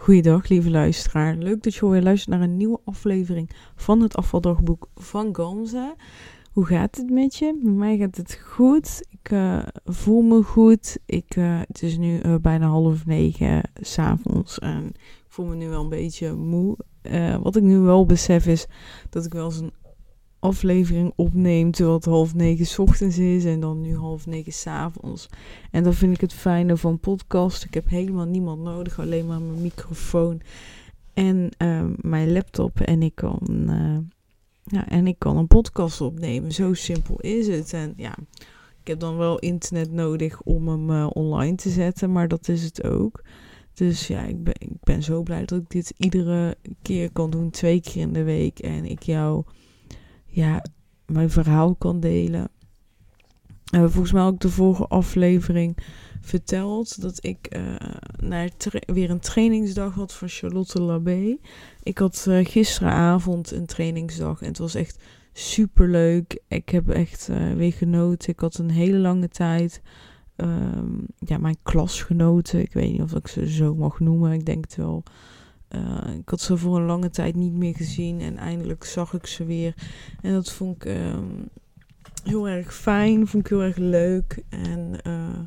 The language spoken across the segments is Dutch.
Goeiedag, lieve luisteraar. Leuk dat je weer luistert naar een nieuwe aflevering van het afvaldagboek van Gamze. Hoe gaat het met je? Met mij gaat het goed. Ik uh, voel me goed. Ik, uh, het is nu uh, bijna half negen s'avonds en ik voel me nu wel een beetje moe. wat ik nu wel besef is dat ik wel eens een aflevering opneem terwijl het half negen s ochtends is en dan nu half negen s avonds. En dan vind ik het fijne van podcast. Ik heb helemaal niemand nodig, alleen maar mijn microfoon en uh, mijn laptop en ik kan, uh, ja, en ik kan een podcast opnemen. Zo simpel is het. En ja, ik heb dan wel internet nodig om hem uh, online te zetten, maar dat is het ook. Dus ja, ik ben, ik ben zo blij dat ik dit iedere keer kan doen, twee keer in de week. En ik jou ja, mijn verhaal kan delen. Uh, volgens mij ook de vorige aflevering verteld dat ik uh, naar weer een trainingsdag had van Charlotte Labé. Ik had uh, gisteravond een trainingsdag en het was echt super leuk. Ik heb echt weer genoten. Ik had een hele lange tijd um, ja, mijn klasgenoten. Ik weet niet of ik ze zo mag noemen. Ik denk het wel. Uh, ik had ze voor een lange tijd niet meer gezien en eindelijk zag ik ze weer. En dat vond ik um, heel erg fijn, vond ik heel erg leuk. En uh,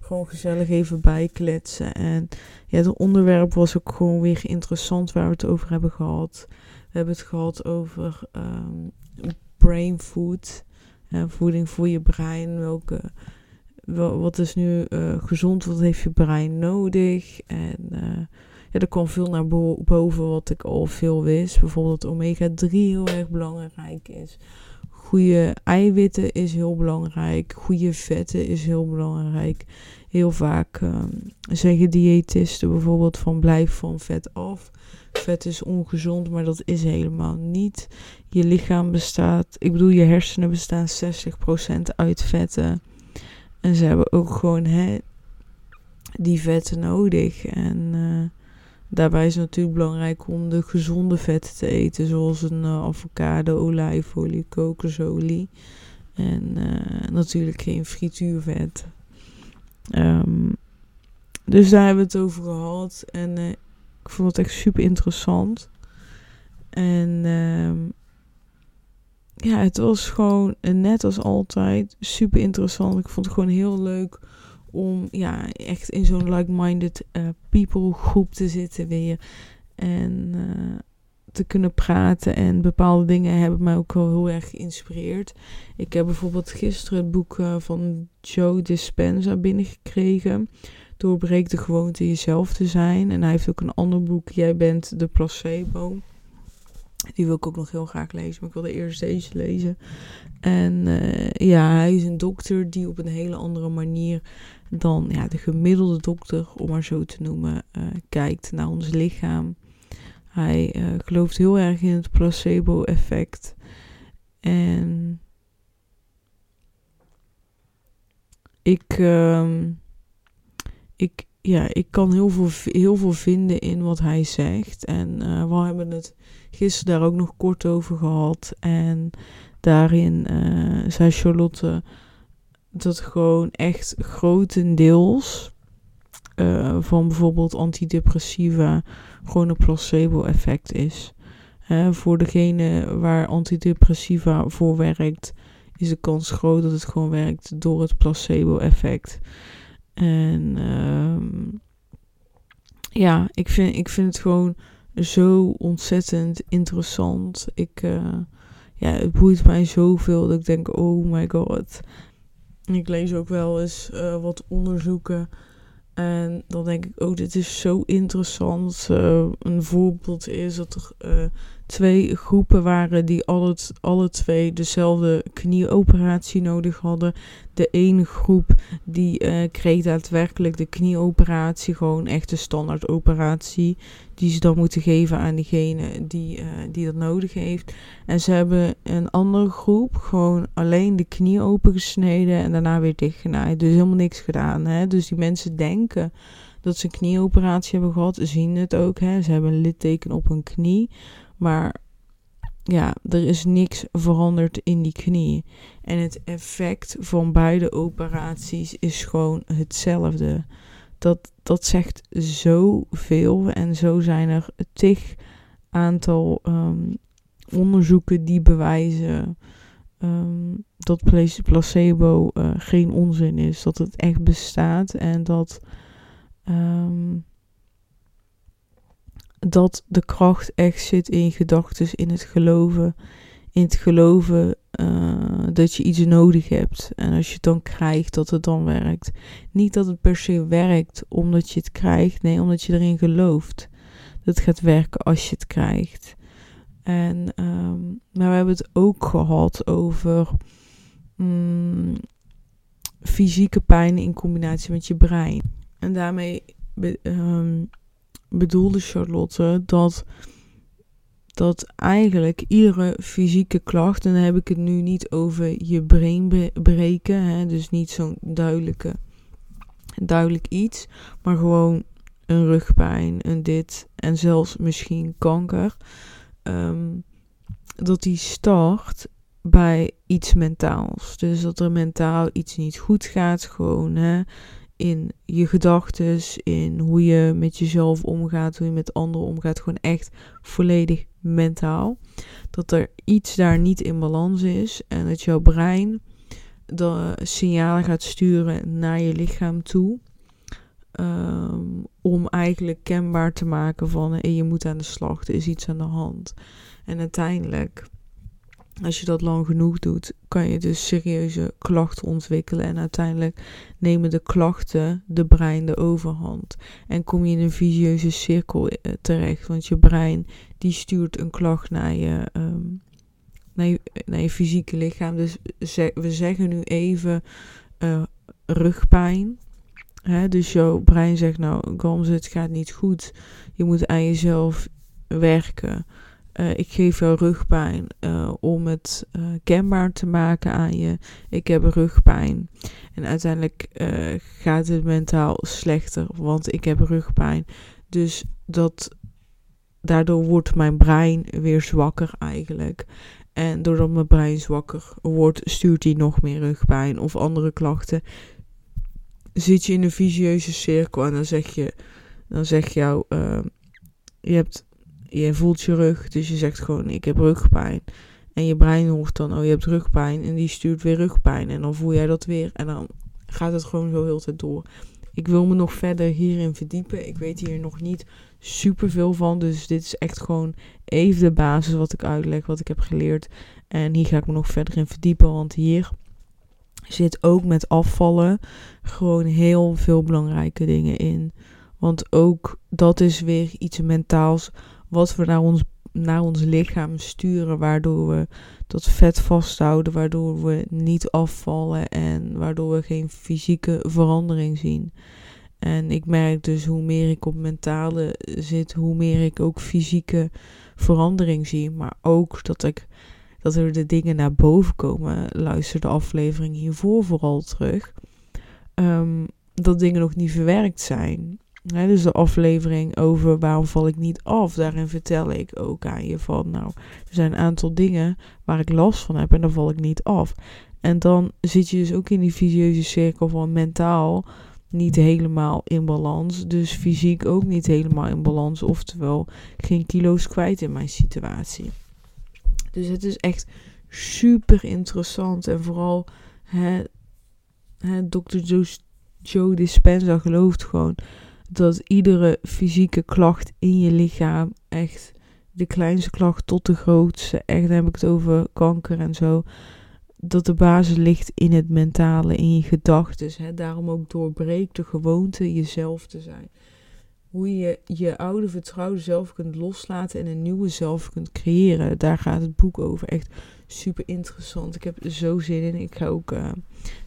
gewoon gezellig even bijkletsen. En ja, het onderwerp was ook gewoon weer interessant waar we het over hebben gehad. We hebben het gehad over um, brain food. Uh, voeding voor je brein. Welke, wel, wat is nu gezond? Wat heeft je brein nodig? En ja, er kwam veel naar boven wat ik al veel wist. Bijvoorbeeld dat omega-3 heel erg belangrijk is. Goede eiwitten is heel belangrijk. Goede vetten is heel belangrijk. Heel vaak um, zeggen diëtisten bijvoorbeeld van blijf van vet af. Vet is ongezond, maar dat is helemaal niet. Je lichaam bestaat, ik bedoel je hersenen bestaan 60% uit vetten. En ze hebben ook gewoon hè, die vetten nodig. En uh, Daarbij is het natuurlijk belangrijk om de gezonde vetten te eten, zoals een uh, avocado, olijfolie, kokosolie. En uh, natuurlijk geen frituurvet. Um, dus daar hebben we het over gehad. En uh, ik vond het echt super interessant. En um, ja, het was gewoon net als altijd super interessant. Ik vond het gewoon heel leuk om ja, echt in zo'n like-minded uh, people groep te zitten weer. En uh, te kunnen praten. En bepaalde dingen hebben mij ook wel heel erg geïnspireerd. Ik heb bijvoorbeeld gisteren het boek uh, van Joe Dispenza binnengekregen. Doorbreek de gewoonte jezelf te zijn. En hij heeft ook een ander boek, Jij bent de placebo. Die wil ik ook nog heel graag lezen, maar ik wilde eerst deze lezen. En ja, hij is een dokter die op een hele andere manier dan ja, de gemiddelde dokter, om maar zo te noemen, uh, kijkt naar ons lichaam. Hij uh, gelooft heel erg in het placebo-effect. En ik, uh, ik, ja, ik kan heel veel, heel veel vinden in wat hij zegt. En uh, we hebben het gisteren daar ook nog kort over gehad. En daarin zei Charlotte dat gewoon echt grotendeels uh, van bijvoorbeeld antidepressiva gewoon een placebo-effect is. Voor degene waar antidepressiva voor werkt, is de kans groot dat het gewoon werkt door het placebo-effect. En um, ja, ik vind, ik vind het gewoon zo ontzettend interessant. Ik, uh, ja, het boeit mij zoveel dat ik denk, oh my god. Ik lees ook wel eens uh, wat onderzoeken. En dan denk ik, oh, dit is zo interessant. Uh, een voorbeeld is dat er uh, twee groepen waren die alle, alle twee dezelfde knieoperatie nodig hadden. De ene groep die uh, kreeg daadwerkelijk de knieoperatie, gewoon echt de standaardoperatie, die ze dan moeten geven aan diegene die, uh, die dat nodig heeft. En ze hebben een andere groep gewoon alleen de knie opengesneden en daarna weer dichtgenaaid. Dus helemaal niks gedaan. Hè? Dus die mensen denken dat ze een knieoperatie hebben gehad, zien het ook. Hè? Ze hebben een litteken op hun knie. Maar ja, er is niks veranderd in die knie. En het effect van beide operaties is gewoon hetzelfde. dat, dat zegt zoveel. En zo zijn er tig aantal um, onderzoeken die bewijzen um, dat placebo uh, geen onzin is. Dat het echt bestaat en dat, um, dat de kracht echt zit in gedachten, in het geloven. In het geloven uh, dat je iets nodig hebt. En als je het dan krijgt, dat het dan werkt. Niet dat het per se werkt omdat je het krijgt. Nee, omdat je erin gelooft. Dat gaat werken als je het krijgt. En um, maar we hebben het ook gehad over mm, fysieke pijn in combinatie met je brein. En daarmee be, um, bedoelde Charlotte dat, dat eigenlijk iedere fysieke klacht, en dan heb ik het nu niet over je brein breken, hè, dus niet zo'n duidelijke, duidelijk iets, maar gewoon een rugpijn, een dit en zelfs misschien kanker um, dat die start bij iets mentaals. Dus dat er mentaal iets niet goed gaat, gewoon hè, in je gedachten, in hoe je met jezelf omgaat, hoe je met anderen omgaat, gewoon echt volledig mentaal. Dat er iets daar niet in balans is en dat jouw brein de signalen gaat sturen naar je lichaam toe. Um, om eigenlijk kenbaar te maken van hey, je moet aan de slag, er is iets aan de hand. En uiteindelijk, als je dat lang genoeg doet, kan je dus serieuze klachten ontwikkelen. En uiteindelijk nemen de klachten de brein de overhand. En kom je in een visieuze cirkel eh, terecht. Want je brein die stuurt een klacht naar je, um, naar je, fysieke lichaam. Dus we zeggen nu even uh, rugpijn dus jouw brein zegt nou, Gams, het gaat niet goed. Je moet aan jezelf werken. Uh, ik geef jou rugpijn uh, om het uh, kenbaar te maken aan je. Ik heb rugpijn. En uiteindelijk gaat het mentaal slechter, want ik heb rugpijn. Dus dat, daardoor wordt mijn brein weer zwakker eigenlijk. En doordat mijn brein zwakker wordt, stuurt hij nog meer rugpijn of andere klachten zit je in een visieuze cirkel en dan zeg je, dan zeg jou, je hebt, je voelt je rug, dus je zegt gewoon, ik heb rugpijn. En je brein hoort dan, oh je hebt rugpijn en die stuurt weer rugpijn en dan voel jij dat weer en dan gaat het gewoon zo heel tijd door. Ik wil me nog verder hierin verdiepen. Ik weet hier nog niet super veel van. Dus dit is echt gewoon even de basis wat ik uitleg, wat ik heb geleerd. En hier ga ik me nog verder in verdiepen. Want hier zit ook met afvallen gewoon heel veel belangrijke dingen in. Want ook dat is weer iets mentaals wat we naar ons, naar ons lichaam sturen, waardoor we dat vet vasthouden, waardoor we niet afvallen en waardoor we geen fysieke verandering zien. En ik merk dus hoe meer ik op mentale zit, hoe meer ik ook fysieke verandering zie. Maar ook dat ik dat er de dingen naar boven komen. Luister de aflevering hiervoor vooral terug. Um, dat dingen nog niet verwerkt zijn. Dus de aflevering over waarom val ik niet af. Daarin vertel ik ook aan je van, nou, er zijn een aantal dingen waar ik last van heb en dan val ik niet af. En dan zit je dus ook in die visieuze cirkel van mentaal niet helemaal in balans. Dus fysiek ook niet helemaal in balans. Oftewel geen kilo's kwijt in mijn situatie. Dus het is echt super interessant. En vooral hè, hè, Dr. Joe, Joe Dispenza gelooft gewoon dat iedere fysieke klacht in je lichaam, echt de kleinste klacht tot de grootste, echt dan heb ik het over kanker en zo, dat de basis ligt in het mentale, in je gedachten. Daarom ook doorbreek de gewoonte jezelf te zijn hoe je je oude vertrouwde zelf kunt loslaten en een nieuwe zelf kunt creëren. Daar gaat het boek over. Echt super interessant. Ik heb er zo zin in. Ik ga ook uh,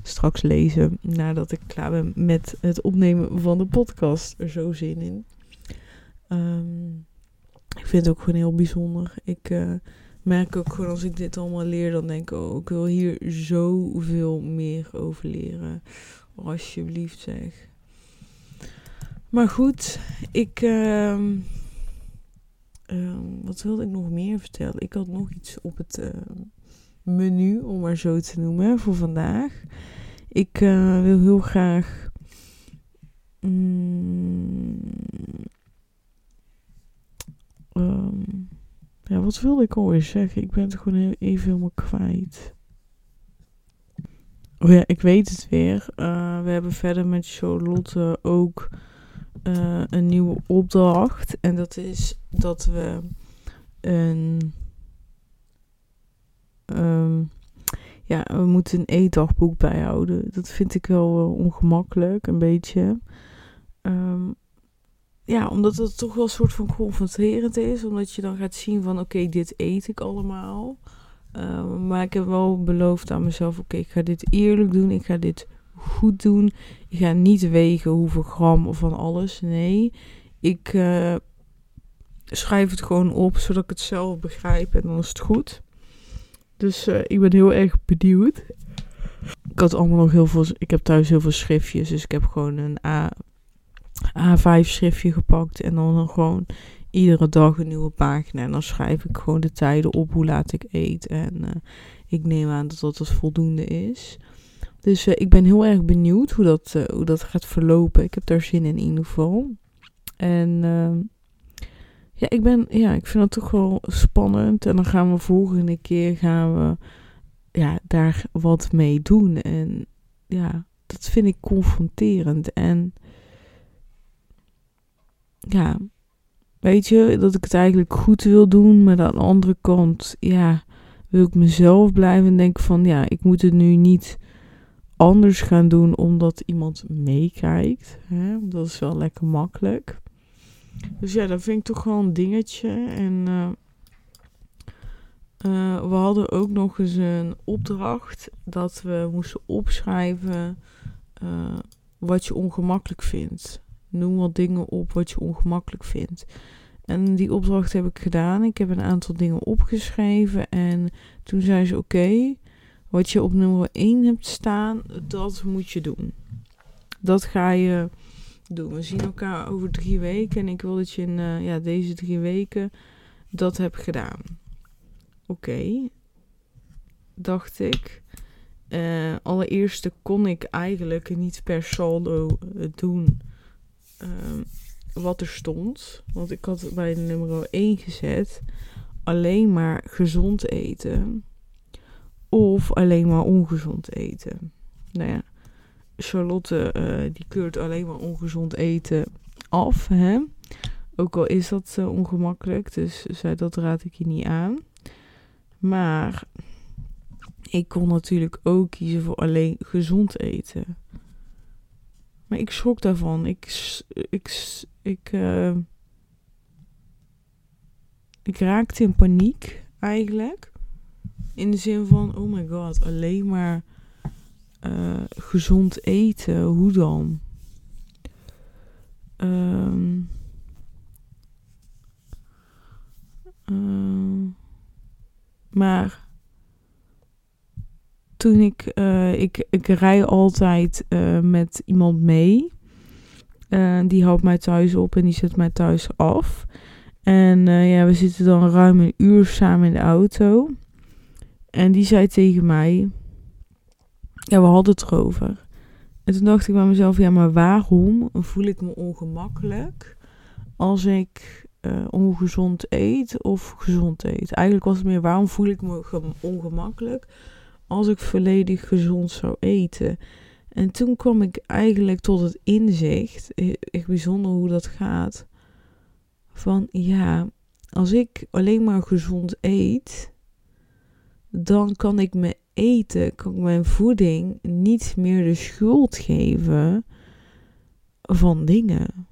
straks lezen nadat ik klaar ben met het opnemen van de podcast. Er zo zin in. Um, ik vind het ook gewoon heel bijzonder. Ik uh, merk ook gewoon als ik dit allemaal leer, dan denk ik, oh, ik wil hier zoveel meer over leren. Alsjeblieft zeg. Maar goed, ik. Uh, uh, wat wilde ik nog meer vertellen? Ik had nog iets op het menu, om maar zo te noemen, voor vandaag. Ik eh, wil heel graag Mm, ehm, ja, wat wilde ik alweer zeggen? Ik ben het gewoon even helemaal kwijt. Oh ja, ik weet het weer. Uh, we hebben verder met Charlotte ook uh, een nieuwe opdracht. En dat is dat we een. Um, ja, we moeten een eetdagboek bijhouden. Dat vind ik wel uh, ongemakkelijk, een beetje. Um, ja, omdat het toch wel een soort van confronterend is. Omdat je dan gaat zien van, oké, dit eet ik allemaal. Uh, maar ik heb wel beloofd aan mezelf, oké, ik ga dit eerlijk doen. Ik ga dit goed doen. Ik ga niet wegen hoeveel gram van alles. Nee, ik uh, schrijf het gewoon op, zodat ik het zelf begrijp. En dan is het goed. Dus uh, ik ben heel erg benieuwd. Ik had allemaal nog heel veel. Ik heb thuis heel veel schriftjes. Dus ik heb gewoon een A, A5 schriftje gepakt. En dan, gewoon iedere dag een nieuwe pagina. En dan schrijf ik gewoon de tijden op hoe laat ik eet. En uh, ik neem aan dat dat voldoende is. Dus uh, ik ben heel erg benieuwd hoe dat, hoe dat gaat verlopen. Ik heb daar zin in in ieder geval. En ehm, ja, ik ben, ja, ik vind het toch wel spannend. En dan gaan we volgende keer gaan we ja, daar wat mee doen. En ja, dat vind ik confronterend. En ja, weet je, dat ik het eigenlijk goed wil doen. Maar aan de andere kant, ja, wil ik mezelf blijven en denk van, ja, ik moet het nu niet anders gaan doen omdat iemand meekijkt. Dat is wel lekker makkelijk. Dus ja, dat vind ik toch wel een dingetje. En uh, uh, we hadden ook nog eens een opdracht dat we moesten opschrijven uh, wat je ongemakkelijk vindt. Noem wat dingen op wat je ongemakkelijk vindt. En die opdracht heb ik gedaan. Ik heb een aantal dingen opgeschreven. En toen zei ze: Oké, wat je op nummer 1 hebt staan, dat moet je doen. Dat ga je doen. We zien elkaar over drie weken. En ik wil dat je in uh, ja, deze drie weken dat hebt gedaan. Oké, dacht ik. Uh, allereerst kon ik eigenlijk niet per saldo uh, doen uh, wat er stond. Want ik had bij nummer 1 gezet alleen maar gezond eten. Of alleen maar ongezond eten. Nou ja, Charlotte uh, die keurt alleen maar ongezond eten af. Hè? Ook al is dat uh, ongemakkelijk, dus zei dat raad ik je niet aan. Maar ik kon natuurlijk ook kiezen voor alleen gezond eten. Maar ik schrok daarvan. Ik, ik, ik, uh, ik raakte in paniek eigenlijk. In de zin van, oh my god, alleen maar uh, gezond eten. Hoe dan? Um, uh, maar toen ik, uh, ik, ik rij altijd met iemand mee. Die houdt mij thuis op en die zet mij thuis af. En ja, we zitten dan ruim een uur samen in de auto. En die zei tegen mij: Ja, we hadden het erover. En toen dacht ik bij mezelf: Ja, maar waarom voel ik me ongemakkelijk als ik uh, ongezond eet of gezond eet? Eigenlijk was het meer: waarom voel ik me ongemakkelijk als ik volledig gezond zou eten? En toen kwam ik eigenlijk tot het inzicht, echt bijzonder hoe dat gaat, van ja, als ik alleen maar gezond eet, dan kan ik me eten, kan ik mijn voeding niet meer de schuld geven van dingen.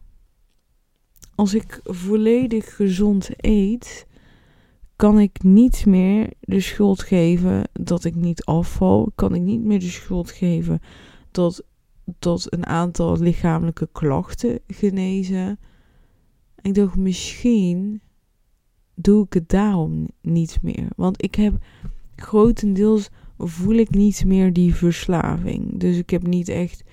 Als ik volledig gezond eet, kan ik niet meer de schuld geven dat ik niet afval. Kan ik niet meer de schuld geven dat, dat een aantal lichamelijke klachten genezen. Ik dacht, misschien doe ik het daarom niet meer. Want ik heb grotendeels voel ik niet meer die verslaving. Dus ik heb niet echt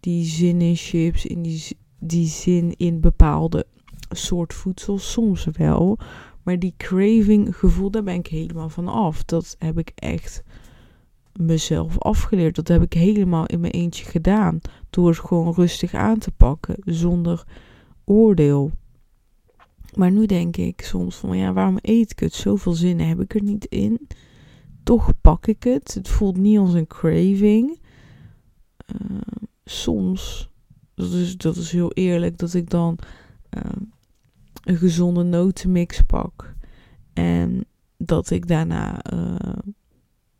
die zin in chips, in die, die zin in bepaalde soort voedsel. Soms wel. Maar die craving gevoel, daar ben ik helemaal van af. Dat heb ik echt mezelf afgeleerd. Dat heb ik helemaal in mijn eentje gedaan. Door het gewoon rustig aan te pakken, zonder oordeel. Maar nu denk ik soms van, ja, waarom eet ik het? Zoveel zinnen heb ik er niet in. Toch pak ik het. Het voelt niet als een craving. Uh, soms, dat is, dat is heel eerlijk, dat ik dan uh, een gezonde notenmix pak. En dat ik daarna uh,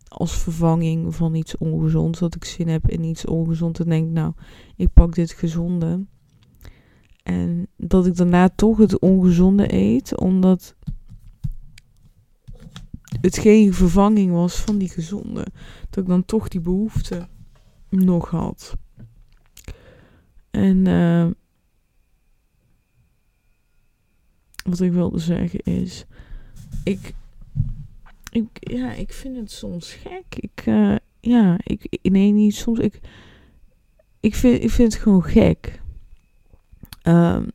als vervanging van iets ongezonds, dat ik zin heb in iets ongezond en denk, nou, ik pak dit gezonde. En dat ik daarna toch het ongezonde eet, omdat het geen vervanging was van die gezonde. Dat ik dan toch die behoefte nog had. En uh, wat ik wilde zeggen is, ik, ik, ja, ik vind het soms gek. Ik, uh, ja, ik, nee, niet soms. Ik, ik, vind, ik vind het gewoon gek. Um,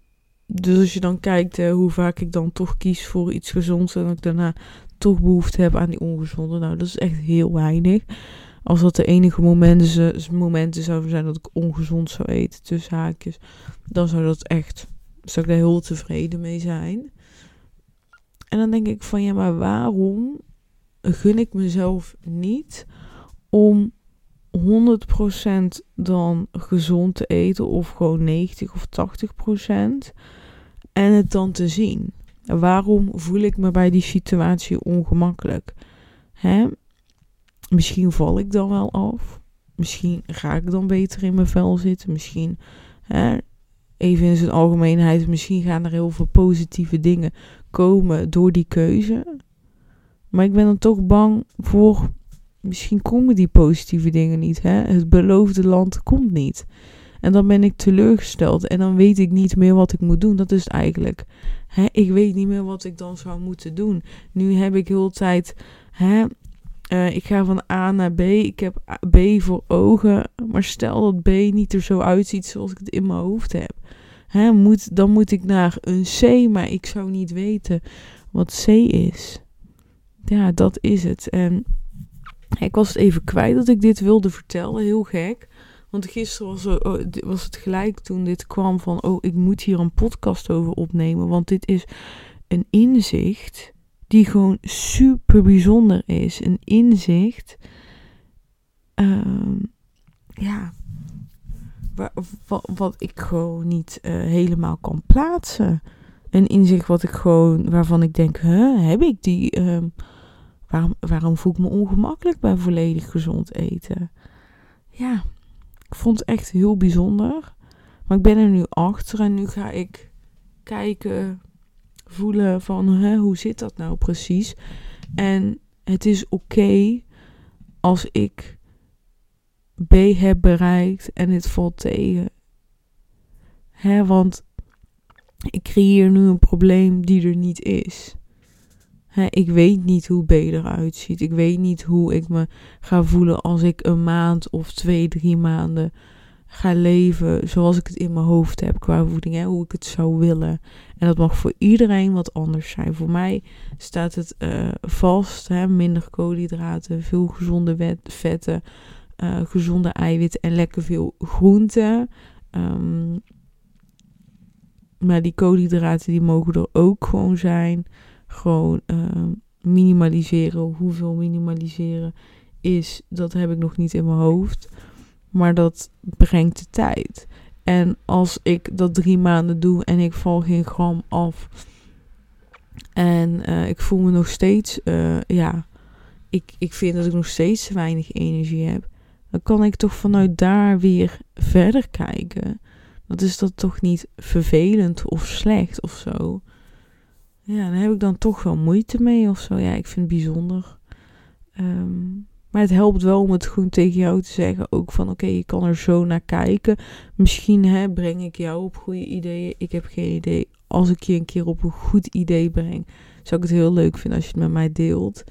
dus als je dan kijkt hoe vaak ik dan toch kies voor iets gezonds en ik daarna toch behoefte heb aan die ongezonde, nou, dat is echt heel weinig. Als dat de enige momenten, momenten zouden zijn dat ik ongezond zou eten, tussen haakjes, dan zou dat echt, zou ik daar heel tevreden mee zijn. En dan denk ik van ja, maar waarom gun ik mezelf niet om 100% dan gezond te eten of gewoon 90 of 80% en het dan te zien? Waarom voel ik me bij die situatie ongemakkelijk? Hè? Misschien val ik dan wel af. Misschien ga ik dan beter in mijn vel zitten. Misschien, hè, even in zijn algemeenheid, misschien gaan er heel veel positieve dingen komen door die keuze. Maar ik ben dan toch bang voor, misschien komen die positieve dingen niet. Hè? Het beloofde land komt niet. En dan ben ik teleurgesteld en dan weet ik niet meer wat ik moet doen. Dat is eigenlijk. Hè? Ik weet niet meer wat ik dan zou moeten doen. Nu heb ik heel tijd hè, uh, ik ga van A naar B. Ik heb B voor ogen. Maar stel dat B niet er zo uitziet zoals ik het in mijn hoofd heb. Hè, moet, dan moet ik naar een C. Maar ik zou niet weten wat C is. Ja, dat is het. En ik was het even kwijt dat ik dit wilde vertellen. Heel gek. Want gisteren was, oh, was het gelijk toen dit kwam van... Oh, ik moet hier een podcast over opnemen. Want dit is een inzicht die gewoon super bijzonder is. Een inzicht. Uh, ja. Wat, wat, ik gewoon niet uh, helemaal kan plaatsen. Een inzicht wat ik gewoon, waarvan ik denk, huh, heb ik die? Uh, waarom, waarom voel ik me ongemakkelijk bij volledig gezond eten? Ja, ik vond het echt heel bijzonder. Maar ik ben er nu achter en nu ga ik kijken voelen van hè, hoe zit dat nou precies. En het is oké als ik B heb bereikt en het valt tegen. Hè, want ik creëer nu een probleem die er niet is. Ik weet niet hoe B eruit ziet. Ik weet niet hoe ik me ga voelen als ik een maand of twee, drie maanden ga leven zoals ik het in mijn hoofd heb qua voeding. Hè, hoe ik het zou willen. En dat mag voor iedereen wat anders zijn. Voor mij staat het uh, vast. Minder koolhydraten, veel gezonde vetten, uh, gezonde eiwitten en lekker veel groenten. Um, maar die koolhydraten die mogen er ook gewoon zijn. Gewoon uh, minimaliseren. Hoeveel minimaliseren is, dat heb ik nog niet in mijn hoofd. Maar dat brengt de tijd. En als ik dat drie maanden doe en ik val geen gram af. En uh, ik voel me nog steeds, uh, ja, ik, ik vind dat ik nog steeds weinig energie heb. Dan kan ik toch vanuit daar weer verder kijken. Dat is dat toch niet vervelend of slecht of zo. Ja, daar heb ik dan toch wel moeite mee of zo. Ja, ik vind het bijzonder. Um, maar het helpt wel om het gewoon tegen jou te zeggen. Ook van oké, je kan er zo naar kijken. Misschien hè, breng ik jou op goede ideeën. Ik heb geen idee. Als ik je een keer op een goed idee breng, zou ik het heel leuk vinden als je het met mij deelt.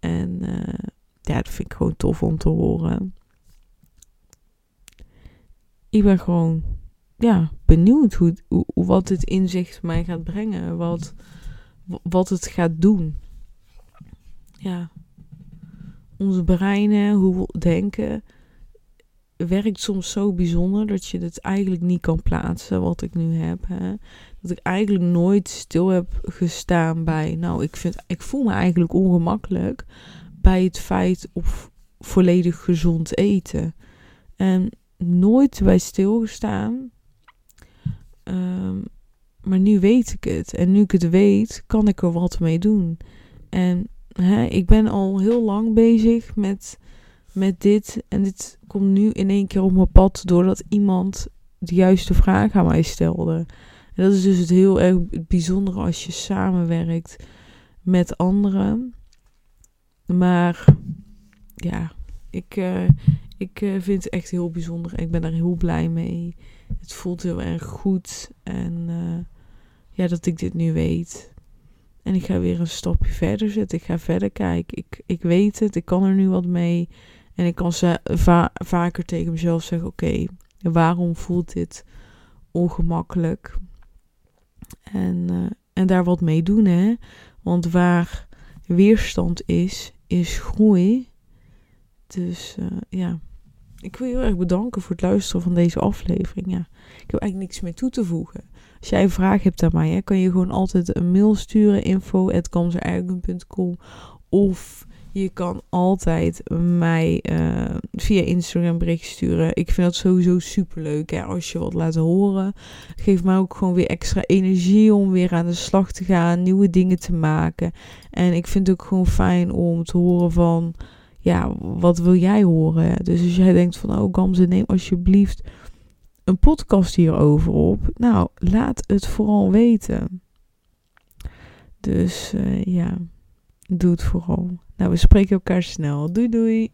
En uh, ja, dat vind ik gewoon tof om te horen. Ik ben gewoon ja, benieuwd hoe, hoe, wat dit inzicht mij gaat brengen. Wat, wat het gaat doen. Ja. ons breinen, hoe we denken, werkt soms zo bijzonder dat je het eigenlijk niet kan plaatsen wat ik nu heb. Hè? Dat ik eigenlijk nooit stil heb gestaan bij, nou, ik, vind, ik voel me eigenlijk ongemakkelijk bij het feit op volledig gezond eten. En nooit bij stilgestaan. Um, maar nu weet ik het. En nu ik het weet, kan ik er wat mee doen. En hè, ik ben al heel lang bezig met, met dit. En dit komt nu in één keer op mijn pad doordat iemand de juiste vraag aan mij stelde. En dat is dus het heel erg bijzondere als je samenwerkt met anderen. Maar ja, ik, uh, ik uh, vind het echt heel bijzonder. Ik ben er heel blij mee. Het voelt heel erg goed. En uh, ja, dat ik dit nu weet. En ik ga weer een stapje verder zetten. Ik ga verder kijken. Ik, ik weet het. Ik kan er nu wat mee. En ik kan va vaker tegen mezelf zeggen: Oké, waarom voelt dit ongemakkelijk? En, uh, en daar wat mee doen, hè? Want waar weerstand is, is groei. Dus uh, ja, ik wil je heel erg bedanken voor het luisteren van deze aflevering. Ja, ik heb eigenlijk niks meer toe te voegen. Als jij een vraag hebt aan mij, hè, kan je gewoon altijd een mail sturen: info.kamsereigen.com of je kan altijd mij uh, via Instagram bericht sturen. Ik vind dat sowieso super leuk hè, als je wat laat horen. Geeft mij ook gewoon weer extra energie om weer aan de slag te gaan, nieuwe dingen te maken. En ik vind het ook gewoon fijn om te horen van, ja, wat wil jij horen? Dus als jij denkt van, oh Gamze, neem alsjeblieft een podcast hierover op. Nou, laat het vooral weten. Dus uh, ja, doe het vooral. Nou, we spreken elkaar snel. Doei doei.